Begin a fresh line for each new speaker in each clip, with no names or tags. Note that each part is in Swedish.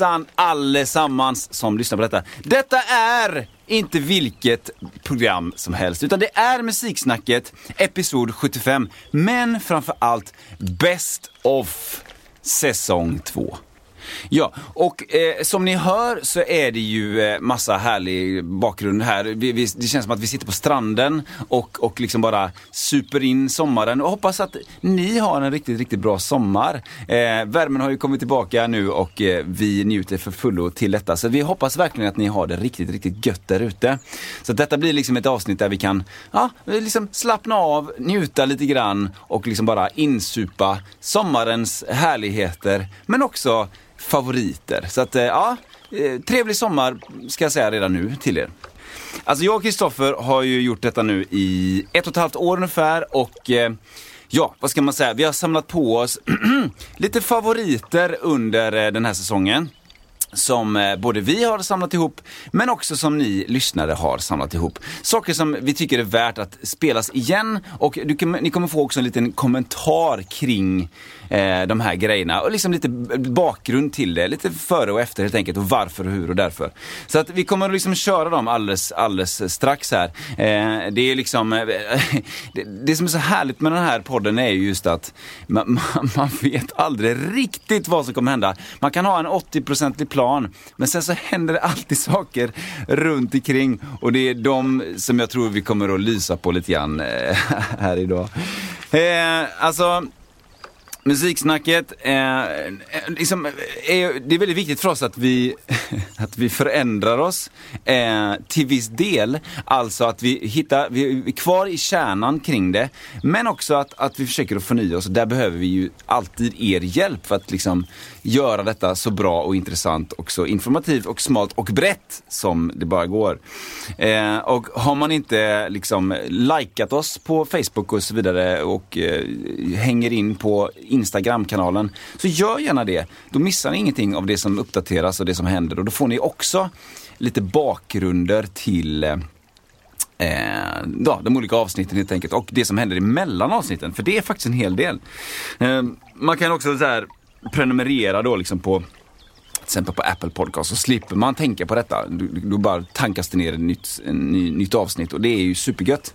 Hejsan allesammans som lyssnar på detta. Detta är inte vilket program som helst, utan det är Musiksnacket, episod 75. Men framför allt Best of säsong 2. Ja, och eh, som ni hör så är det ju eh, massa härlig bakgrund här. Vi, vi, det känns som att vi sitter på stranden och, och liksom bara super in sommaren och hoppas att ni har en riktigt, riktigt bra sommar. Eh, värmen har ju kommit tillbaka nu och eh, vi njuter för fullo till detta. Så vi hoppas verkligen att ni har det riktigt, riktigt gött där ute. Så detta blir liksom ett avsnitt där vi kan ja, liksom slappna av, njuta lite grann och liksom bara insupa sommarens härligheter. Men också favoriter. Så att, eh, ja, eh, trevlig sommar ska jag säga redan nu till er. Alltså jag och Kristoffer har ju gjort detta nu i ett och ett halvt år ungefär och eh, Ja, vad ska man säga? Vi har samlat på oss lite favoriter under den här säsongen som eh, både vi har samlat ihop, men också som ni lyssnare har samlat ihop. Saker som vi tycker är värt att spelas igen och du kan, ni kommer få också en liten kommentar kring eh, de här grejerna och liksom lite bakgrund till det, lite före och efter helt enkelt och varför och hur och därför. Så att vi kommer att liksom köra dem alldeles, alldeles strax här. Eh, det är liksom, eh, det, det, som är så härligt med den här podden är ju just att man, man, man vet aldrig riktigt vad som kommer hända. Man kan ha en 80-procentig plan plan. Men sen så händer det alltid saker runt omkring och det är de som jag tror vi kommer att lysa på lite grann eh, här idag. Eh, alltså, Musiksnacket, eh, liksom, eh, är, det är väldigt viktigt för oss att vi, att vi förändrar oss eh, till viss del. Alltså att vi hittar, vi är kvar i kärnan kring det. Men också att, att vi försöker att förnya oss. Där behöver vi ju alltid er hjälp för att liksom göra detta så bra och intressant och så informativt och smalt och brett som det bara går. Eh, och har man inte liksom likat oss på Facebook och så vidare och eh, hänger in på Instagram-kanalen, så gör gärna det. Då missar ni ingenting av det som uppdateras och det som händer och då får ni också lite bakgrunder till eh, eh ja, de olika avsnitten helt enkelt och det som händer emellan avsnitten, för det är faktiskt en hel del. Eh, man kan också så här, prenumerera då liksom på till exempel på Apple Podcast så slipper man tänka på detta. Då bara tankas det ner ett nytt, en ny, nytt avsnitt och det är ju supergött.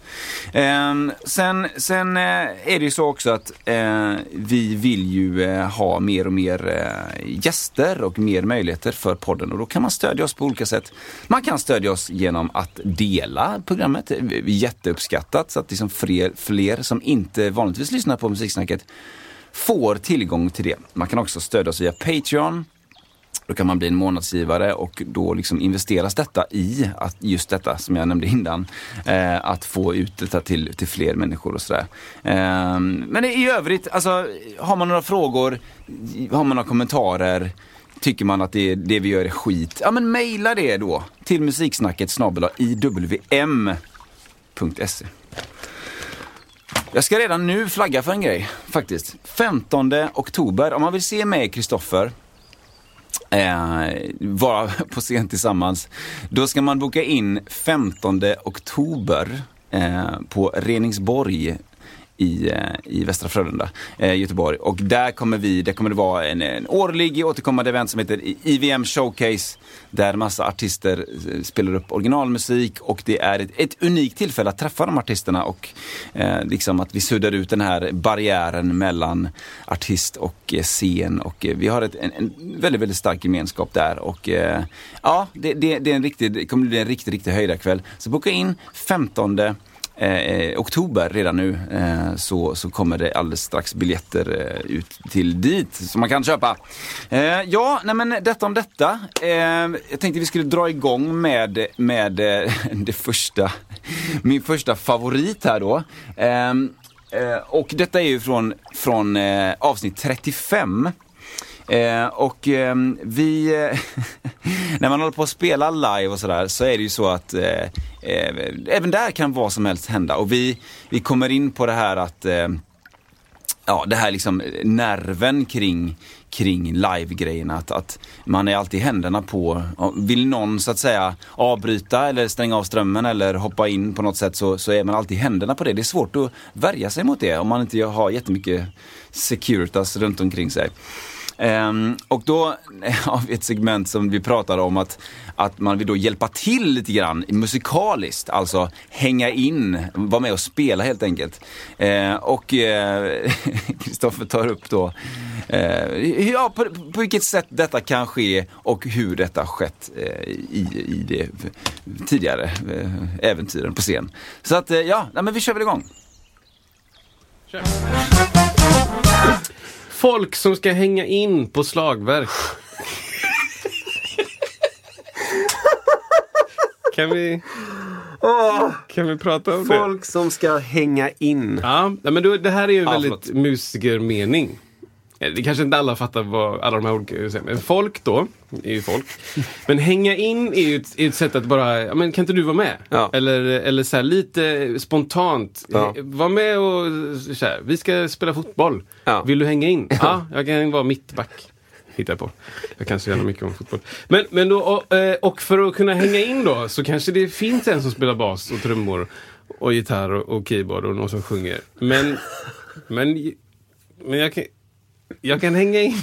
Eh, sen, sen eh, är det ju så också att eh, vi vill ju eh, ha mer och mer eh, gäster och mer möjligheter för podden och då kan man stödja oss på olika sätt. Man kan stödja oss genom att dela programmet, jätteuppskattat så att liksom fler, fler som inte vanligtvis lyssnar på Musiksnacket får tillgång till det. Man kan också stödja oss via Patreon. Då kan man bli en månadsgivare och då liksom investeras detta i att just detta som jag nämnde innan. Eh, att få ut detta till, till fler människor och sådär. Eh, men i övrigt, alltså har man några frågor, har man några kommentarer, tycker man att det, det vi gör är skit, ja men mejla det då till musiksnacket snabel iwm.se. Jag ska redan nu flagga för en grej, faktiskt. 15 oktober, om man vill se mig, Kristoffer, eh, vara på scen tillsammans, då ska man boka in 15 oktober eh, på Reningsborg i, eh, i Västra Frölunda, eh, Göteborg. Och där kommer vi, där kommer det vara en, en årlig återkommande event som heter IVM Showcase. Där massa artister eh, spelar upp originalmusik och det är ett, ett unikt tillfälle att träffa de artisterna och eh, liksom att vi suddar ut den här barriären mellan artist och eh, scen. Och eh, vi har ett, en, en, väldigt, väldigt stark gemenskap där. Och eh, ja, det, det, det, är en riktig, det kommer bli en riktig, riktig höjdarkväll. Så boka in 15 Eh, eh, oktober redan nu eh, så, så kommer det alldeles strax biljetter eh, ut till dit som man kan köpa. Eh, ja, nej men detta om detta. Eh, jag tänkte vi skulle dra igång med, med eh, det första, min första favorit här då. Eh, eh, och detta är ju från, från eh, avsnitt 35. Eh, och ehm, eh, vi, när man håller på att spela live och sådär så är det ju så att eh, eh, även där kan vad som helst hända. Och vi, vi kommer in på det här att eh, ja, det här liksom nerven kring, kring live-grejerna. Att, att man är alltid händerna på. Vill någon så att säga avbryta eller stänga av strömmen eller hoppa in på något sätt så, så är man alltid händerna på det. Det är svårt att värja sig mot det om man inte har jättemycket Securitas runt omkring sig. Um, och då har vi ett segment som vi pratade om att, att man vill då hjälpa till lite grann musikaliskt, alltså hänga in, vara med och spela helt enkelt. Uh, och eh, Kristoffer uh, tar upp då uh, ja, på, på vilket sätt detta kan ske och hur detta har skett eh, i, i det tidigare äventyren på scen. Så att ja, men vi kör väl igång. Kör.
Folk som ska hänga in på slagverk. kan vi... Kan vi prata om
det? Folk som ska hänga in.
Ja, men då, det här är ju en ja, väldigt musikermening. Eh, det kanske inte alla fattar vad alla de här olika... Men folk då, är ju folk. Men hänga in är ju ett, ett sätt att bara, ja, men kan inte du vara med? Ja. Eller, eller så här, lite spontant. Ja. Var med och, så här, vi ska spela fotboll. Ja. Vill du hänga in? Ja, jag kan vara mittback. Hittar på. Jag kan så gärna mycket om fotboll. Men, men då, och, eh, och för att kunna hänga in då så kanske det finns en som spelar bas och trummor och gitarr och, och keyboard och någon som sjunger. Men, men, men jag kan jag kan hänga in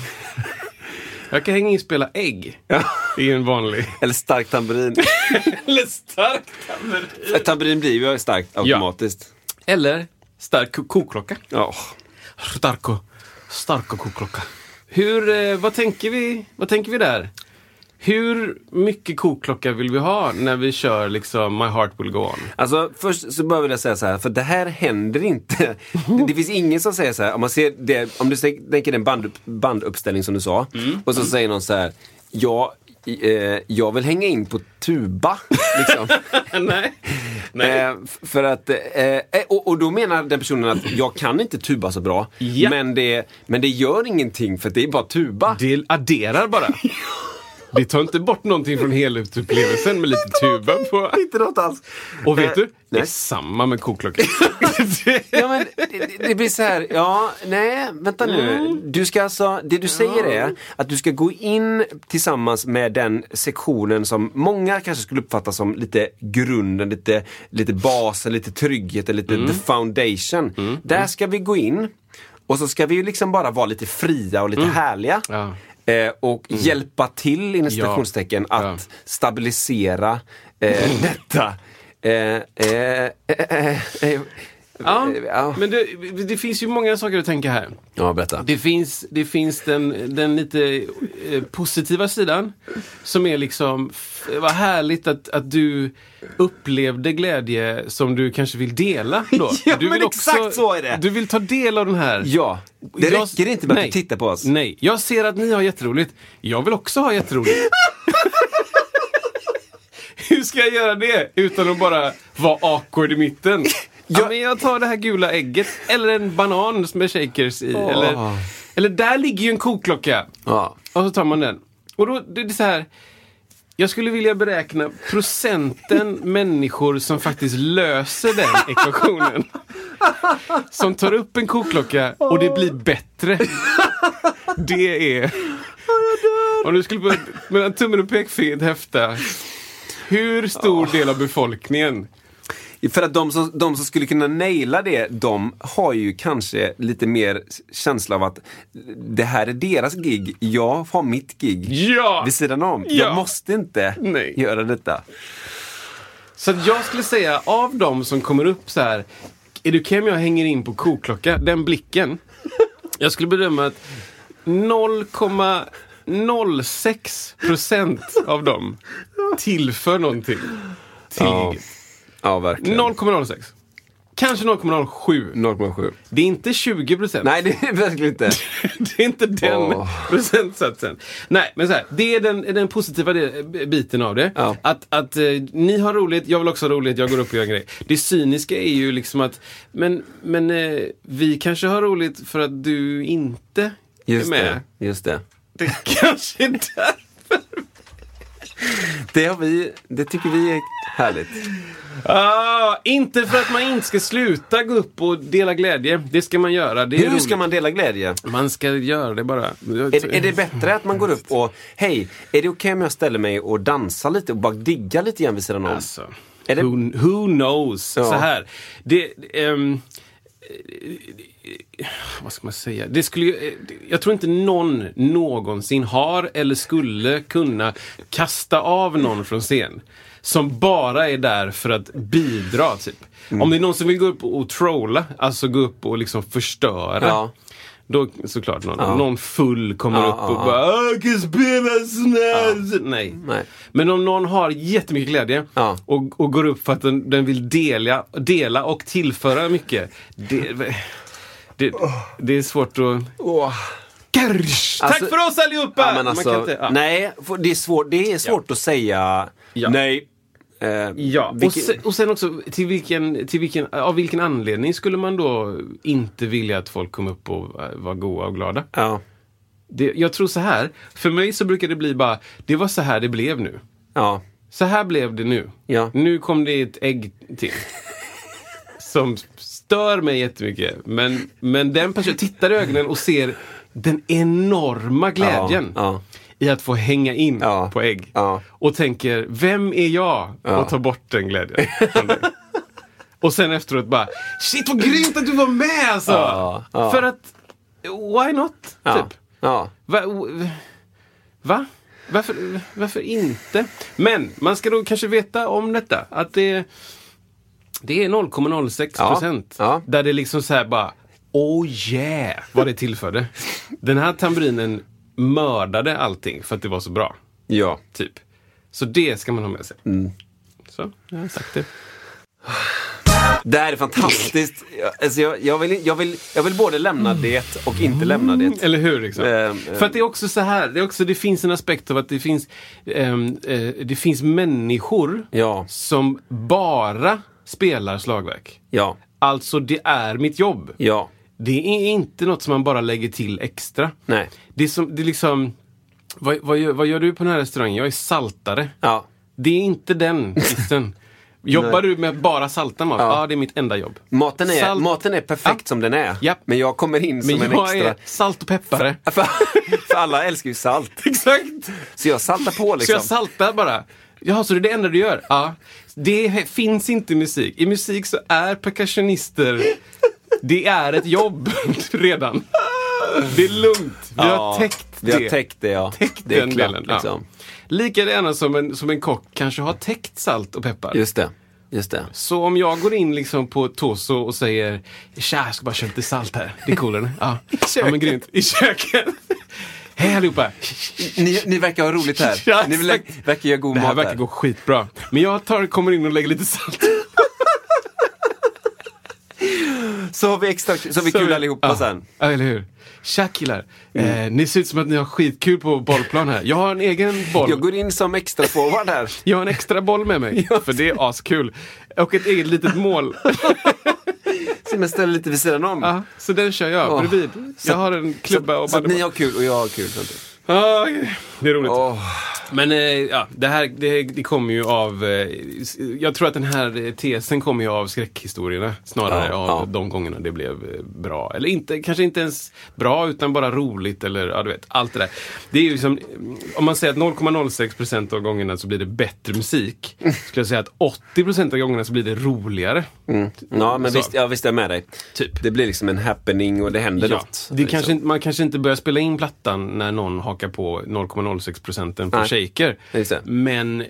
jag kan hänga in och spela ägg. Ja. Är en vanlig.
Eller stark tamburin.
Eller stark tamburin.
Tamburin blir ju starkt automatiskt.
Ja. Eller stark koklocka.
Ja.
Starko, starko koklocka. Hur, eh, vad tänker vi, vad tänker vi där? Hur mycket kokklocka vill vi ha när vi kör liksom My Heart Will Go On?
Alltså först så behöver jag säga så här, för det här händer inte. Det, det finns ingen som säger så här, om man ser det, om du tänker den band, banduppställning som du sa och så mm. säger någon så här, ja, eh, jag vill hänga in på tuba. Liksom.
Nej. Nej.
Eh, för att, eh, eh, och, och, då menar den personen att jag kan inte tuba så bra. Ja. Men, det, men det gör ingenting för det är bara tuba.
Det adderar bara. Det tar inte bort någonting från helhetsupplevelsen med lite tuba på.
Inte något alls.
Och vet du? Det är samma med koklockan.
ja, men det, det, blir så här, ja, nej, vänta nu. Mm. Du ska alltså, det du säger är att du ska gå in tillsammans med den sektionen som många kanske skulle uppfatta som lite grunden, lite, lite basen, lite trygghet, lite mm. the foundation. Mm. Där ska vi gå in och så ska vi ju liksom bara vara lite fria och lite mm. härliga. Ja. Eh, och mm. hjälpa till, inom citationstecken, ja. att ja. stabilisera eh, detta. Eh, eh,
eh, Ja, ja, men det, det, finns ju många saker att tänka här.
Ja, berätta.
Det finns, det finns den, den lite eh, positiva sidan. Som är liksom, vad härligt att, att du upplevde glädje som du kanske vill dela då.
ja,
du
vill men också, exakt så är det!
Du vill ta del av den här.
Ja, det jag, räcker inte med nej, att tittar på oss.
Nej, jag ser att ni har jätteroligt. Jag vill också ha jätteroligt. Hur ska jag göra det utan att bara vara awkward i mitten? Ja, men jag tar det här gula ägget. Eller en banan med shakers i. Oh. Eller, eller där ligger ju en kokklocka. Oh. Och så tar man den. Och då, det är så här. Jag skulle vilja beräkna procenten människor som faktiskt löser den ekvationen. Som tar upp en kokklocka och det blir bättre. Det är... Om du skulle på mellan tummen och pekfingret häfta. Hur stor del av befolkningen
för att de som, de som skulle kunna naila det, de har ju kanske lite mer känsla av att det här är deras gig. Jag har mitt gig
ja!
vid sidan om. Ja! Jag måste inte Nej. göra detta.
Så jag skulle säga, av de som kommer upp så här, är du okej om jag hänger in på koklocka? Den blicken. Jag skulle bedöma att 0,06 procent av dem tillför någonting till
ja. Ja, verkligen.
0,06. kanske 0,07.
0,7.
Det är inte 20 procent.
Nej, det är verkligen inte.
det är inte den
Åh.
procentsatsen. Nej, men så här, det är den, den positiva del, biten av det.
Ja.
Att, att eh, ni har roligt, jag vill också ha roligt, jag går upp och gör en grej. Det cyniska är ju liksom att, men, men eh, vi kanske har roligt för att du inte
Just
är med.
det. Just det.
Det kanske är där.
Det, har vi, det tycker vi är härligt.
Ah, inte för att man inte ska sluta gå upp och dela glädje. Det ska man göra. Det är
Hur
roligt.
ska man dela glädje?
Man ska göra det bara.
Är, är det bättre att man går upp och, hej, är det okej om jag ställer mig och dansar lite och bara diggar lite grann vid sidan om?
Alltså,
det-
who, who knows?
Ja.
Så här. Det, eh, Eh, eh, eh, vad ska man säga? Det skulle jag tror inte någon någonsin har eller skulle kunna kasta av någon från scen. Som bara är där för att bidra, typ.
Mm.
Om det är någon som vill gå upp och trolla, alltså gå upp och liksom förstöra.
Ja.
Då såklart någon,
Ja.
någon full kommer
Ja,
upp och
ja,
bara "Jag kan spela snällt. Nej.
Nej.
Men om någon har jättemycket glädje
Ja.
och, och går upp för att den, den vill dela, dela och tillföra mycket. Det, det, det är svårt att...
Åh.
Karsch! Tack
Alltså-
för oss allihopa!
Ja, alltså,
inte- ja.
Nej, det är svårt, det är svårt att säga
Ja.
nej. Eh,
Ja, och
vilket-
sen, och sen också till vilken, till vilken, av vilken anledning skulle man då inte vilja att folk kom upp och eh, var goa och glada?
ja.
Det, jag tror så här, för mig så brukar det bli bara, det var så här det blev nu.
Ja.
Så här blev det nu.
Ja.
Nu kom det ett ägg till. Som stör mig jättemycket. Men, men den personen tittar i ögonen och ser den enorma glädjen
Ja,
i att få hänga in
Ja.
på ägg.
Ja.
Och tänker, vem är jag att ta bort den glädjen? Och sen efteråt bara, shit vad grymt att du var med alltså!
Ja, ja.
För att, why not?
Ja.
Typ.
Ja.
Va? Va? Varför, varför inte? Men man ska då kanske veta om detta. Att det, det är 0,06 procent.
Ja, ja.
Där det liksom så här bara, oh yeah, vad det tillförde. Den här tamburinen mördade allting för att det var så bra.
Ja.
Typ. Så det ska man ha med sig.
Mm.
Så, jag har sagt det.
Det här är fantastiskt. Jag- Alltså jag, jag, vill, jag, vill, jag vill både lämna det och inte lämna det.
Eller hur? Liksom?
Ehm,
För att det är också så här, det, är också, det finns en aspekt av att det finns, ehm, eh, det finns människor
Ja.
som bara spelar slagverk.
Ja.
Alltså, det är mitt jobb.
Ja.
Det är inte något som man bara lägger till extra.
Nej.
Det är, som, det är liksom, vad, vad, gör, vad gör du på den här restaurangen? Jag är saltare.
Ja.
Det är inte den isten. Jobbar du med bara salta mat? Ja. det är mitt enda jobb.
Maten är,
Salt-
maten är perfekt
Ja.
som den är.
Japp.
Men jag kommer in som
Men
en
jag
extra.
är salt och peppare.
För, för alla älskar ju salt.
Exakt!
Så jag saltar på
Så
liksom.
jag saltar bara. Jaha, så det är det enda du gör? Ja. Det finns inte i musik. I musik så är percussionister, det är ett jobb redan. Det är lugnt. Vi
Ja,
har täckt
Vi
det.
har täckt det ja.
Täckt
det är
den
klart,
delen.
liksom.
Ja. Lika gärna som en, som en kock kanske har täckt salt och peppar.
Just det. Just det.
Så om jag går in liksom på Toso och säger Tja, jag ska bara köra lite salt här. Det är cool eller? Ja. ja men grymt. I köket. Hej allihopa!
Ni, ni verkar ha roligt här.
Ja,
ni verkar, göra god
Det här
mat
verkar
här.
gå skitbra. Men jag tar, kommer in och lägger lite salt.
Så har vi extra så har vi kul allihopa
ja.
sen.
Ja, eller hur? Tja killar! Eh, ni ser ut som att ni har skitkul på bollplan här. Jag har en egen boll.
Jag går in som extra forward här.
Jag har en extra boll med mig. För det är askul. Och ett eget litet mål.
Så jag ställer lite vid sidan om.
Ja, så den kör jag
Åh.
bredvid. Jag har en klubba
så,
och
så ni har kul och jag har kul.
Ah, det är roligt.
Åh.
Men eh, ja, det här det, det kommer ju av... Eh, jag tror att den här eh, tesen kommer ju av skräckhistorierna snarare
Ja,
av
ja.
de gångerna det blev bra. Eller inte, kanske inte ens bra utan bara roligt eller ja, du vet, allt det där. Det är ju liksom, om man säger att 0,06% av gångerna så blir det bättre musik. Skulle jag säga att 80% av gångerna så blir det roligare.
Ja, men
Så.
visst, ja, visst är jag med dig.
Typ.
Det blir liksom en happening och det händer
Ja,
något.
det
liksom.
kanske, man kanske inte börjar spela in plattan när någon hakar på 0,06 procenten på shaker.
Det.
Men eh,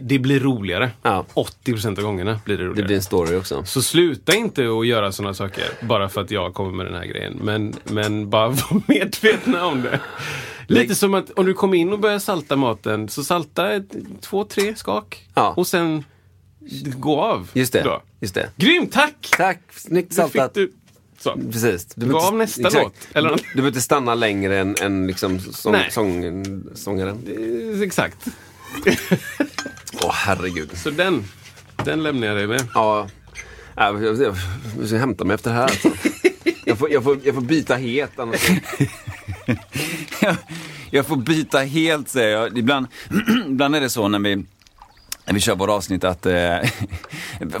det blir roligare.
Ja.
80 procent av gångerna blir det
Det
roligare.
blir en story också.
Så sluta inte att göra sådana saker bara för att jag kommer med den här grejen. Men, men bara var medvetna om det. Lite som att om du kommer in och börjar salta maten, så salta ett, två, tre skak.
Ja.
Och sen gå av.
Just det.
Då.
Just det.
Grymt, tack!
Tack, snyggt saltat.
Så.
Precis. Du
Gå av nästa
exakt.
låt, eller?
Du, du behöver inte stanna längre än, än liksom sång, sång, sångaren.
Eh, Exakt.
Åh herregud.
Så den, den lämnar jag dig med.
Ja, Ja, jag, jag, jag ska hämta mig efter det här. Alltså. Jag, får, jag, får, jag får byta het annars.
jag, jag får byta helt säger jag. Ibland, ibland är det så när vi vi kör våra avsnitt att, eh,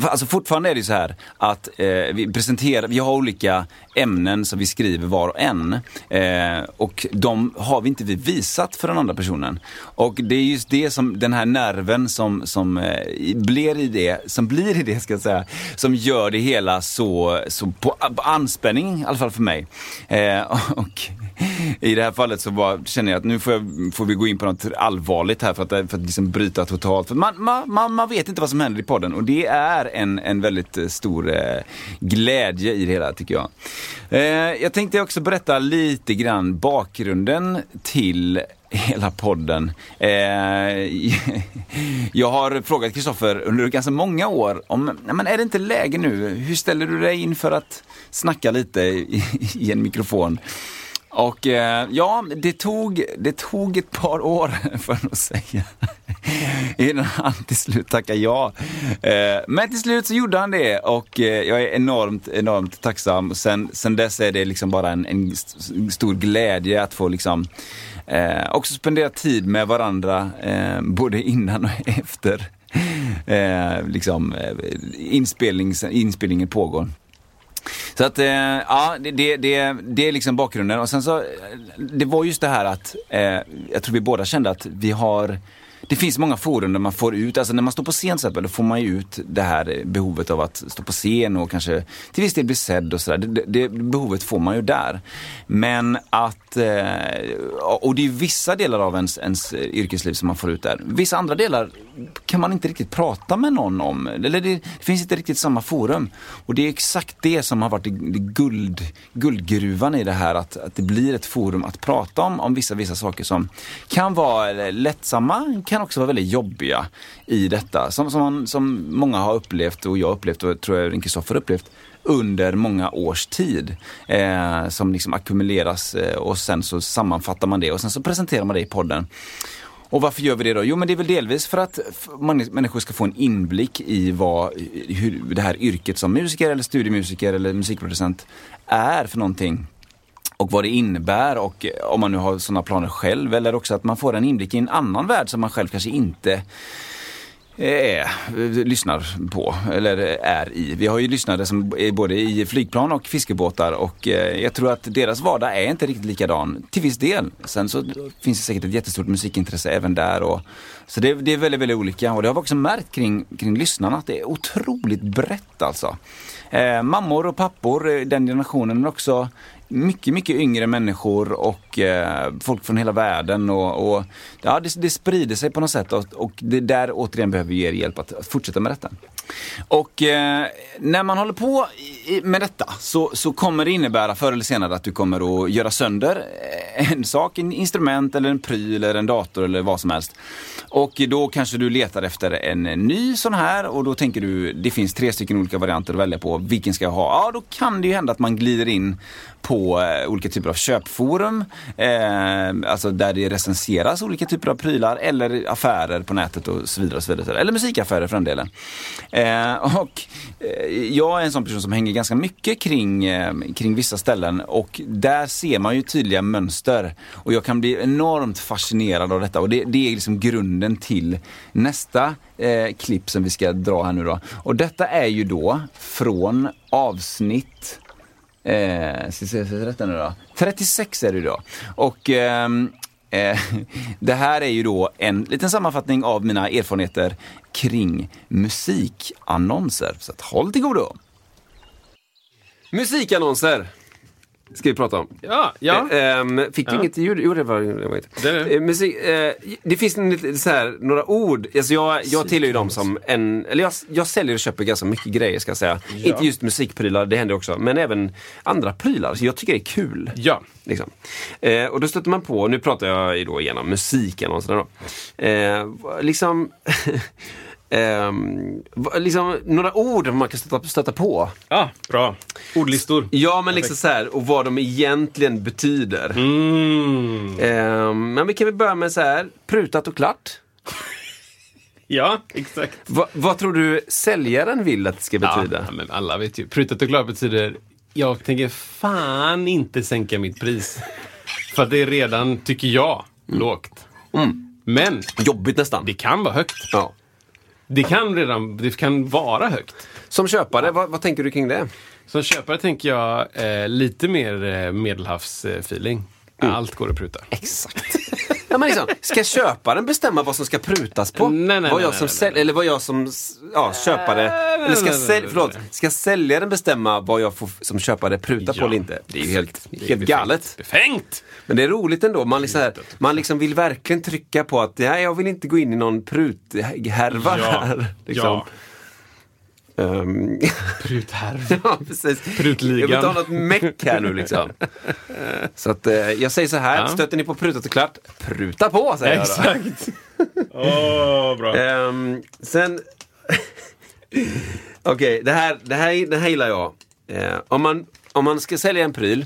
alltså fortfarande är det ju så här att eh, vi presenterar, vi har olika ämnen som vi skriver var och en. Eh, och de har vi inte vi visat för den andra personen. Och det är just det som, den här nerven som, som eh, blir i det, som blir i det ska jag säga, som gör det hela så, så på, på anspänning, i alla fall för mig. Eh, och i det här fallet så bara känner jag att nu får, jag, får vi gå in på något allvarligt här för att, för att liksom bryta totalt. För man, man, man, man vet inte vad som händer i podden och det är en, en väldigt eh, stor eh, glädje i det hela tycker jag. Eh, jag tänkte också berätta lite grann bakgrunden till hela podden. Eh, jag har frågat Kristoffer under ganska många år om, nej, men är det inte läge nu? Hur ställer du dig in för att snacka lite i, i en mikrofon? Och eh, ja, det tog, det tog ett par år, för att säga, innan han till slut tackade ja. Eh, men till slut så gjorde han det och eh, jag är enormt, enormt tacksam. Sen, sen dess är det liksom bara en, en stor glädje att få liksom eh, också spendera tid med varandra, eh, både innan och efter eh, liksom, eh, inspelning, inspelningen pågår. Så att, eh, ja, det, det, det, är liksom bakgrunden. Och sen så, eh, det var just det här att, eh, jag tror vi båda kände att vi har det finns många forum där man får ut, alltså när man står på scen till exempel, då får man ju ut det här behovet av att stå på scen och kanske till viss del bli sedd och sådär. Det, det, det behovet får man ju där. Men att, eh, och det är vissa delar av ens, ens yrkesliv som man får ut där. Vissa andra delar kan man inte riktigt prata med någon om. Eller det, det finns inte riktigt samma forum. Och det är exakt det som har varit det, det guld, guldgruvan i det här, att, att det blir ett forum att prata om, om vissa, vissa saker som kan vara lättsamma, kan också vara väldigt jobbiga i detta. Som, som, man, som många har upplevt och jag har upplevt och tror jag Kristoffer har upplevt under många års tid. Eh, som liksom ackumuleras eh, och sen så sammanfattar man det och sen så presenterar man det i podden. Och varför gör vi det då? Jo men det är väl delvis för att människor ska få en inblick i vad hur det här yrket som musiker eller studiemusiker eller musikproducent är för någonting och vad det innebär och eh, om man nu har sådana planer själv eller också att man får en inblick i en annan värld som man själv kanske inte är, lyssnar på eller är i. Vi har ju lyssnare som är både i flygplan och fiskebåtar och eh, jag tror att deras vardag är inte riktigt likadan till viss del. Sen så finns det säkert ett jättestort musikintresse även där. Och, så det, det är väldigt, väldigt olika och det har vi också märkt kring, kring lyssnarna att det är otroligt brett alltså. Eh, mammor och pappor, den generationen, men också mycket, mycket yngre människor och eh, folk från hela världen. Och, och ja, det, det sprider sig på något sätt och, och det där återigen behöver vi er hjälp att, att fortsätta med detta. Och eh, när man håller på i- med detta så, så kommer det innebära förr eller senare att du kommer att göra sönder eh, en sak, en instrument eller en pryl eller en dator eller vad som helst. Och då kanske du letar efter en ny sån här och då tänker du, det finns tre stycken olika varianter att välja på, vilken ska jag ha? Ja, då kan det ju hända att man glider in på eh, olika typer av köpforum, eh, alltså där det recenseras olika typer av prylar eller affärer på nätet och så vidare. Och så vidare. Eller musikaffärer för den delen. Eh, och eh, jag är en sån person som hänger ganska mycket kring, eh, kring vissa ställen och där ser man ju tydliga mönster. Och jag kan bli enormt fascinerad av detta och det, det är liksom grunden till nästa eh, klipp som vi ska dra här nu då. Och detta är ju då från avsnitt Eh, ska jag säga rätt nu då? 36 är det då. Och eh, eh, det här är ju då en liten sammanfattning av mina erfarenheter kring musikannonser. Så att håll till godo.
Musikannonser ska vi prata om.
Ja, ja.
Eh, ehm, fick du
Ja.
inget? Jo, jo, det var det.
Det är det.
Eh, musik, eh, det finns lite så här, några ord. Alltså jag, jag tillhör ju dem som en, eller jag, jag säljer och köper ganska mycket grejer ska jag säga. Inte just musikprylar, det händer också. Men även andra prylar. Så jag tycker det är kul.
Ja.
Liksom. Eh, och då stöter man på, nu pratar jag ju då igenom musikannonserna då. Eh, liksom va- liksom, några ord man kan stöta, stöta på.
Ja, bra. Ordlistor.
Ja, men liksom så här, och vad de egentligen betyder.
Mm.
Ehm, men vi kan väl börja med så här, prutat och klart.
Ja, exakt.
Va, vad tror du säljaren vill att det ska betyda?
Ja, men alla vet ju. Prutat och klart betyder jag tänker fan inte sänka mitt pris. För det är redan, tycker jag, lågt. Men
Jobbigt nästan.
det kan vara högt.
Ja.
Det kan redan, det kan vara högt.
Som köpare, vad, vad tänker du kring det?
Som köpare tänker jag eh, lite mer eh, medelhavsfeeling. Allt går att pruta.
Exakt. Ja, men liksom, ska köparen bestämma vad som ska prutas på?
Nej, nej,
vad jag
nej,
som sälj- Eller vad jag som ja, köpare... Eller ska, sälj- förlåt, ska säljaren bestämma vad jag får som köpare pruta på eller inte? Det är ju helt, helt
befängt.
galet.
Befängt!
Men det är roligt ändå. Man liksom, här, man liksom vill verkligen trycka på att nej, jag vill inte gå in i någon pruthärva
Ja.
här. Liksom.
Ja.
Ehm,
Pruthärv.
ja, precis.
Prutligan.
Jag vill inte ha något meck här nu liksom. Så att, eh, jag säger så här,
Ja.
stöter ni på prutat och klart, pruta på säger jag.
Exakt. Åh, bra.
Ehm, sen... Okej, det, här, det, här, det här gillar jag. Eh, om, man, om man ska sälja en pryl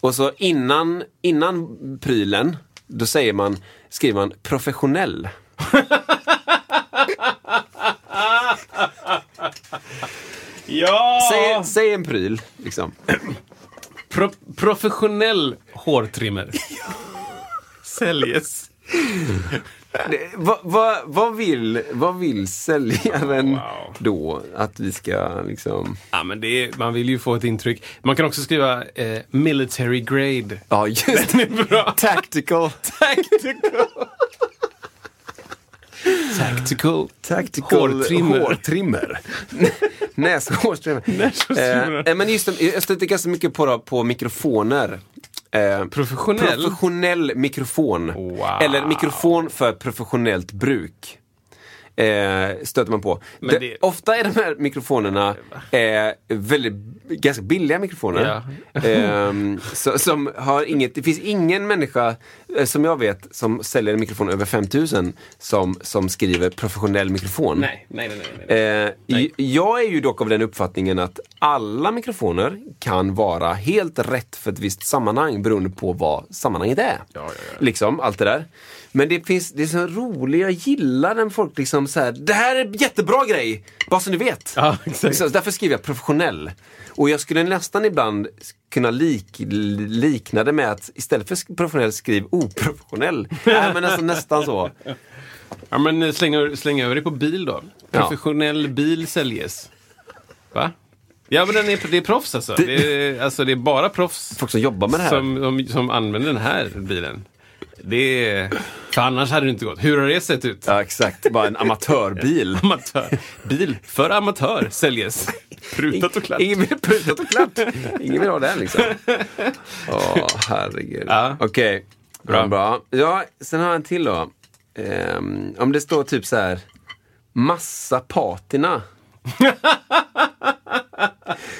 och så innan, innan prylen, då säger man, skriver man professionell.
Ja!
Säg, säg en pryl, liksom.
Pro professionell hårtrimmer. Säljes.
Det- Vad vad- vad vill, vad vill säljaren
Wow.
då att vi ska liksom...
Ja, men det är, man vill ju få ett intryck. Man kan också skriva eh, military grade.
Ja, just
bra.
Tactical.
Tactical. Tactical.
Tactical
Hårtrimmer.
hårtrimmer. Näshårstrimmer.
Näshårstrimmer.
Eh, men just det, jag stöter ganska mycket på, på mikrofoner. Eh,
Professionell?
Professionell mikrofon.
Wow.
Eller mikrofon för professionellt bruk. Eh, stöter man på.
Men
det,
det-
Ofta är de här mikrofonerna eh, väldigt, ganska billiga mikrofoner. Ehm, så, som har inget, det finns ingen människa eh, som jag vet som säljer en mikrofon över 5000 som, som skriver professionell mikrofon.
Nej, nej, nej. nej, nej.
Eh, Jag är ju dock av den uppfattningen att alla mikrofoner kan vara helt rätt för ett visst sammanhang beroende på vad sammanhanget är.
Ja, ja, ja.
Liksom, allt det där. Men det finns, det är så roligt, jag gillar när folk liksom så här, det här är en jättebra grej, bara så ni vet.
Ja, exakt.
Så därför skriver jag professionell. Och jag skulle nästan ibland kunna lik, likna det med att istället för professionell skriv oprofessionell. Nej men alltså nästan så.
Ja, men eh, släng, släng över det på bil då. Professionell bil säljes. Va? Ja, men den är, det är proffs alltså. Det, är, alltså. det är bara proffs
Folk som jobbar med det här.
som, som, som använder den här bilen. Det är... För annars hade det inte gått. Hur har det sett ut?
Ja exakt, bara en amatörbil.
Amatör. Bil för amatör säljes. Prutat och klart.
Ingen vill prutat och klart. Ingen vill ha den liksom. Åh, herregud.
Ja.
Okej, bra.
Bra.
bra. Ja, sen har jag en till då. Ehm, om det står typ så här, massa patina.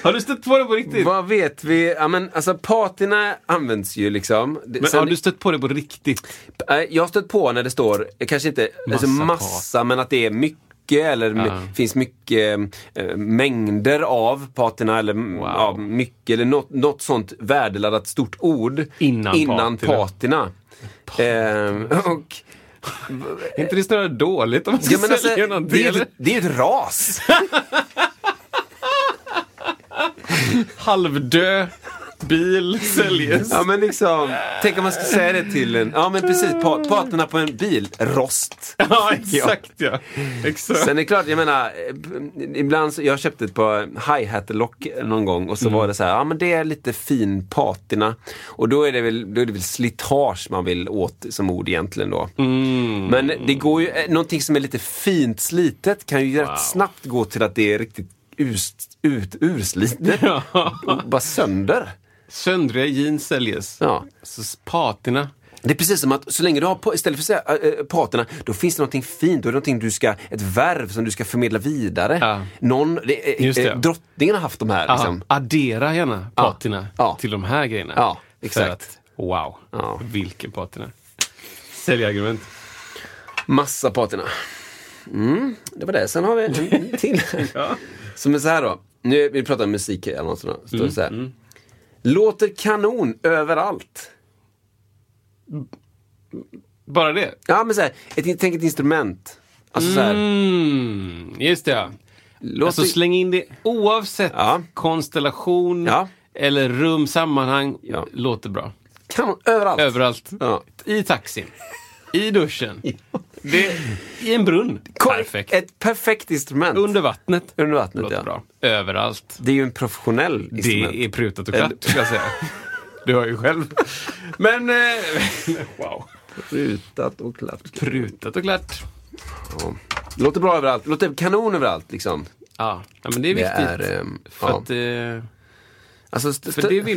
Har du stött på det på riktigt?
Vad vet vi? Ja, men, alltså patina används ju liksom.
Men
sen-
har du stött på det på riktigt?
Eh, Jag har stött på när det står, eh, kanske inte massa, alltså
Massa
men att det är mycket eller
Ja.
finns mycket eh, mängder av patina eller m-
Wow.
ja, mycket eller något, något sånt värdeladdat stort ord
Innan
patina. Ehm, och,
Är inte det snarare dåligt om man ska
ja, alltså,
sälja
det,
någonting?
det är ju ett ras.
Halvdö bil säljes.
ja, men liksom, tänk om man ska säga det till en, ja men precis, pa, patina på en bil, rost.
Ja, exakt ja. Exakt.
Sen är det klart, jag menar, eh, ibland så, jag köpte ett par hi-hat-lock någon gång och så
Mm.
var det så här, ja men det är lite fin patina. Och då är det väl, då är det väl slitage man vill åt som ord egentligen då.
Mm.
Men det går ju, eh, någonting som är lite fint slitet kan ju rätt snabbt gå till att det är riktigt ust, ut, urslitet.
Ja.
Bara sönder.
Söndriga jeans säljes.
Ja.
Så patina.
Det är precis som att så länge du har, istället för att säga äh, patina, då finns det någonting fint, då är det någonting du ska, ett verv som du ska förmedla vidare.
Ja.
Någon, det,
Just det.
eh, drottningen har haft de här. Liksom.
addera gärna patina
Ja.
till de här grejerna.
Ja, exakt.
att, wow,
Ja.
vilken patina. Säljargument.
Massa patina. Mm, det var det. Sen har vi en till.
Ja.
Som är så här då. Nu, vi pratar om musik här. Står det så här. Låter kanon överallt.
Bara det?
Ja, men så här, ett, tänk ett instrument. Alltså så här.
Mm, just det ja.
Låter,
Alltså släng in det oavsett
Ja.
konstellation
Ja.
eller rum, sammanhang.
Ja.
Låter bra.
kanon överallt.
Överallt. I taxin. I duschen. Det, I en brunn. Perfekt.
Ett perfekt instrument.
Under vattnet.
Under vattnet,
Låter
ja.
bra. Överallt.
Det är ju en professionell instrument.
Det är prutat och klart, skulle jag säga. Du har ju själv. Men, eh, wow.
Prutat och klart.
Prutat och klart.
Ja. Låter bra överallt. Låter kanon överallt liksom.
Ja, ja men det är
Det
viktigt.
är, ehm,
för
ja.
att, eh,
Alltså,
för det vill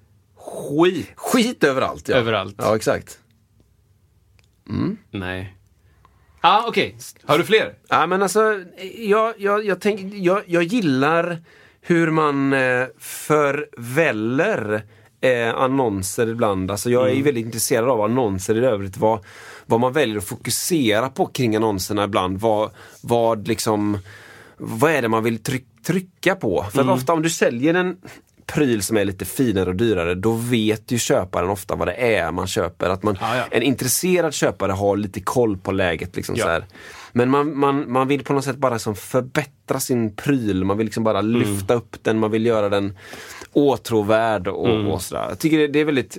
skit
Skit överallt ja.
överallt.
Ja, exakt.
Nej. ah, okej. Har du fler?
Ja, men alltså, jag, jag, jag, tänk, jag, jag gillar hur man eh, förväller eh, annonser ibland. Alltså, jag är ju väldigt intresserad av annonser i övrigt. Vad, vad man väljer att fokusera på kring annonserna ibland. Vad, vad liksom vad är det man vill tryck, trycka på? För ofta om du säljer en pryl som är lite finare och dyrare, då vet ju köparen ofta vad det är man köper. Att man,
Ja, ja.
En intresserad köpare har lite koll på läget. Liksom,
Ja.
så här. Men man, man, man vill på något sätt bara liksom förbättra sin pryl. Man vill liksom bara
Mm.
lyfta upp den, man vill göra den åtråvärd och,
Mm.
och sådär. Jag tycker det, det är väldigt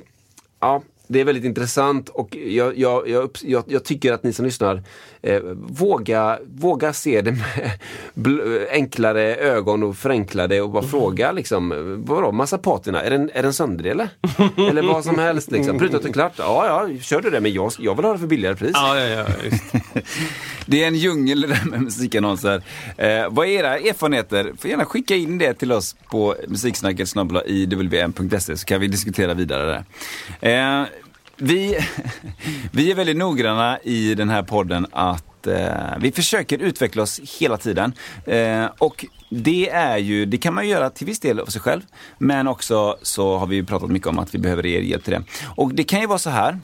Ja, det är väldigt intressant och jag, jag, jag, jag, jag tycker att ni som lyssnar eh, våga, våga se det med bl- enklare ögon och förenkla det och bara fråga liksom, vadå, massa patina, är den, är den söndrig eller? eller vad som helst liksom. Prutat och klart, ja ja, kör du det men jag, jag vill ha det för billigare pris.
Ja, ja, ja. Just.
Det är en djungel det där med musikannonser. Eh, vad är era erfarenheter? Får gärna skicka in det till oss på musiksnacket iwm.se så kan vi diskutera vidare där. Eh, vi, vi är väldigt noggranna i den här podden att eh, vi försöker utveckla oss hela tiden. Eh, och det är ju, det kan man ju göra till viss del av sig själv. Men också så har vi ju pratat mycket om att vi behöver er hjälp till det. Och det kan ju vara så här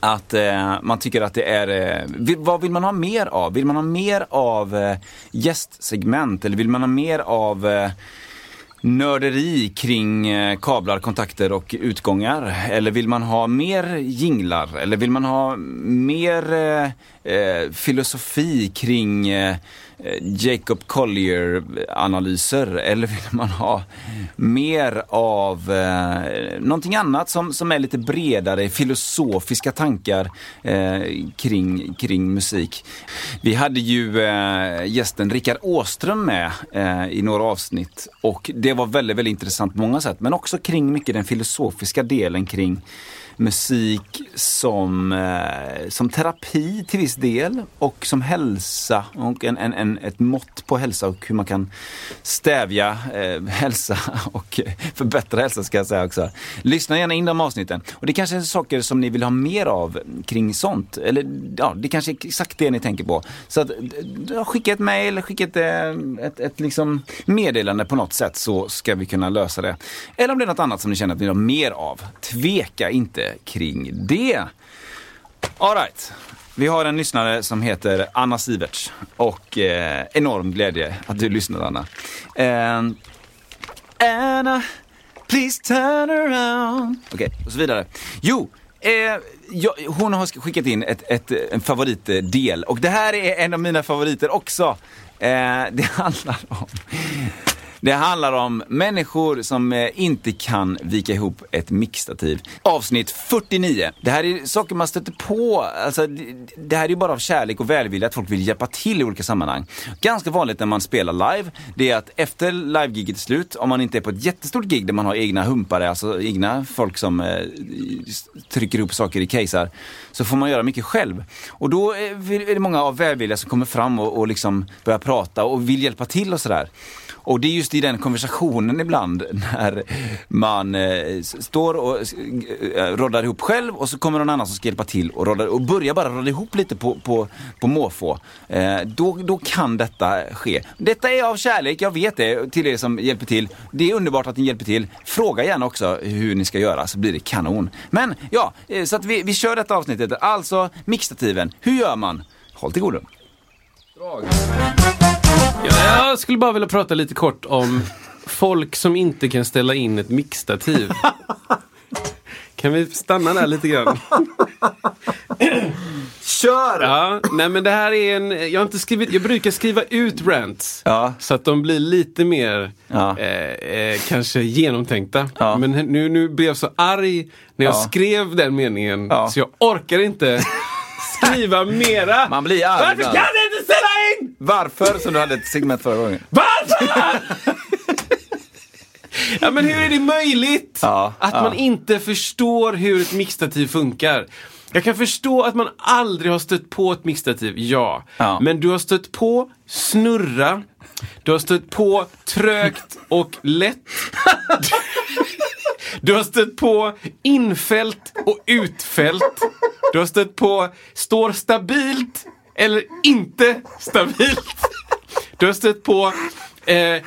att eh, man tycker att det är, eh, vad vill man ha mer av? Vill man ha mer av eh, gästsegment eller vill man ha mer av eh, nörderi kring eh, kablar, kontakter och utgångar? Eller vill man ha mer jinglar? Eller vill man ha mer eh, eh filosofi kring eh, Eh, Jacob Collier-analyser? Eller vill man ha mer av eh, någonting annat som, som är lite bredare, filosofiska tankar eh, kring, kring musik? Vi hade ju eh, gästen Rickard Åström med eh, i några avsnitt och det var väldigt, väldigt intressant på många sätt men också kring mycket den filosofiska delen kring musik som, eh, som terapi till viss del och som hälsa och en, en, en, ett mått på hälsa och hur man kan stävja eh, hälsa och förbättra hälsa ska jag säga också. Lyssna gärna in de avsnitten. Och det kanske är saker som ni vill ha mer av kring sånt. Eller ja, det kanske är exakt det ni tänker på. Så att, ja, skicka ett mail, skicka ett, eh, ett, ett liksom meddelande på något sätt så ska vi kunna lösa det. Eller om det är något annat som ni känner att ni vill ha mer av. Tveka inte kring det. All right. Vi har en lyssnare som heter Anna Siverts och eh, enorm glädje att du lyssnar Anna. Eh, Anna, Please turn around. Okej, okay, och så vidare. Jo, eh, jag, hon har skickat in ett, ett, en favoritdel och det här är en av mina favoriter också. Eh, det handlar om det handlar om människor som eh, inte kan vika ihop ett mixtativ. Avsnitt 49. Det här är saker man stöter på. Alltså, det här är ju bara av kärlek och välvilja att folk vill hjälpa till i olika sammanhang. Ganska vanligt när man spelar live, det är att efter live-giget är slut, om man inte är på ett jättestort gig där man har egna humpare, alltså egna folk som eh, trycker ihop saker i casear, så får man göra mycket själv. Och då eh, är det många av välvilja som kommer fram och, och liksom börjar prata och vill hjälpa till och sådär. Och det är just i den konversationen ibland när man eh, står och eh, roddar ihop själv och så kommer någon annan som ska hjälpa till och, roddar, och börjar bara rodda ihop lite på, på, på måfå. Eh, då, då kan detta ske. Detta är av kärlek, jag vet det, till er som hjälper till. Det är underbart att ni hjälper till. Fråga gärna också hur ni ska göra så blir det kanon. Men ja, eh, så att vi, vi kör detta avsnittet. Alltså mixtativen. Hur gör man? Håll till godo.
Ja, jag skulle bara vilja prata lite kort om folk som inte kan ställa in ett mixtativ. Kan vi stanna där lite grann?
Kör!
Ja, nej men det här är en, jag har inte skrivit, jag brukar skriva ut rants. Ja. Så att de blir lite mer ja. eh, eh, kanske genomtänkta. Ja. Men nu, nu blev jag så arg när jag skrev den meningen så jag orkar inte skriva mera.
Man blir arg.
Varför kan du inte ställa in?
Varför? Som du hade ett segment förra gången.
Varför? ja men hur är det möjligt? Ja, att ja. man inte förstår hur ett mixtativ funkar. Jag kan förstå att man aldrig har stött på ett mixtativ, ja. ja. Men du har stött på snurra, du har stött på trögt och lätt. Du har stött på infält och utfält. Du har stött på står stabilt eller inte stabilt. Du har stött på eh, eh,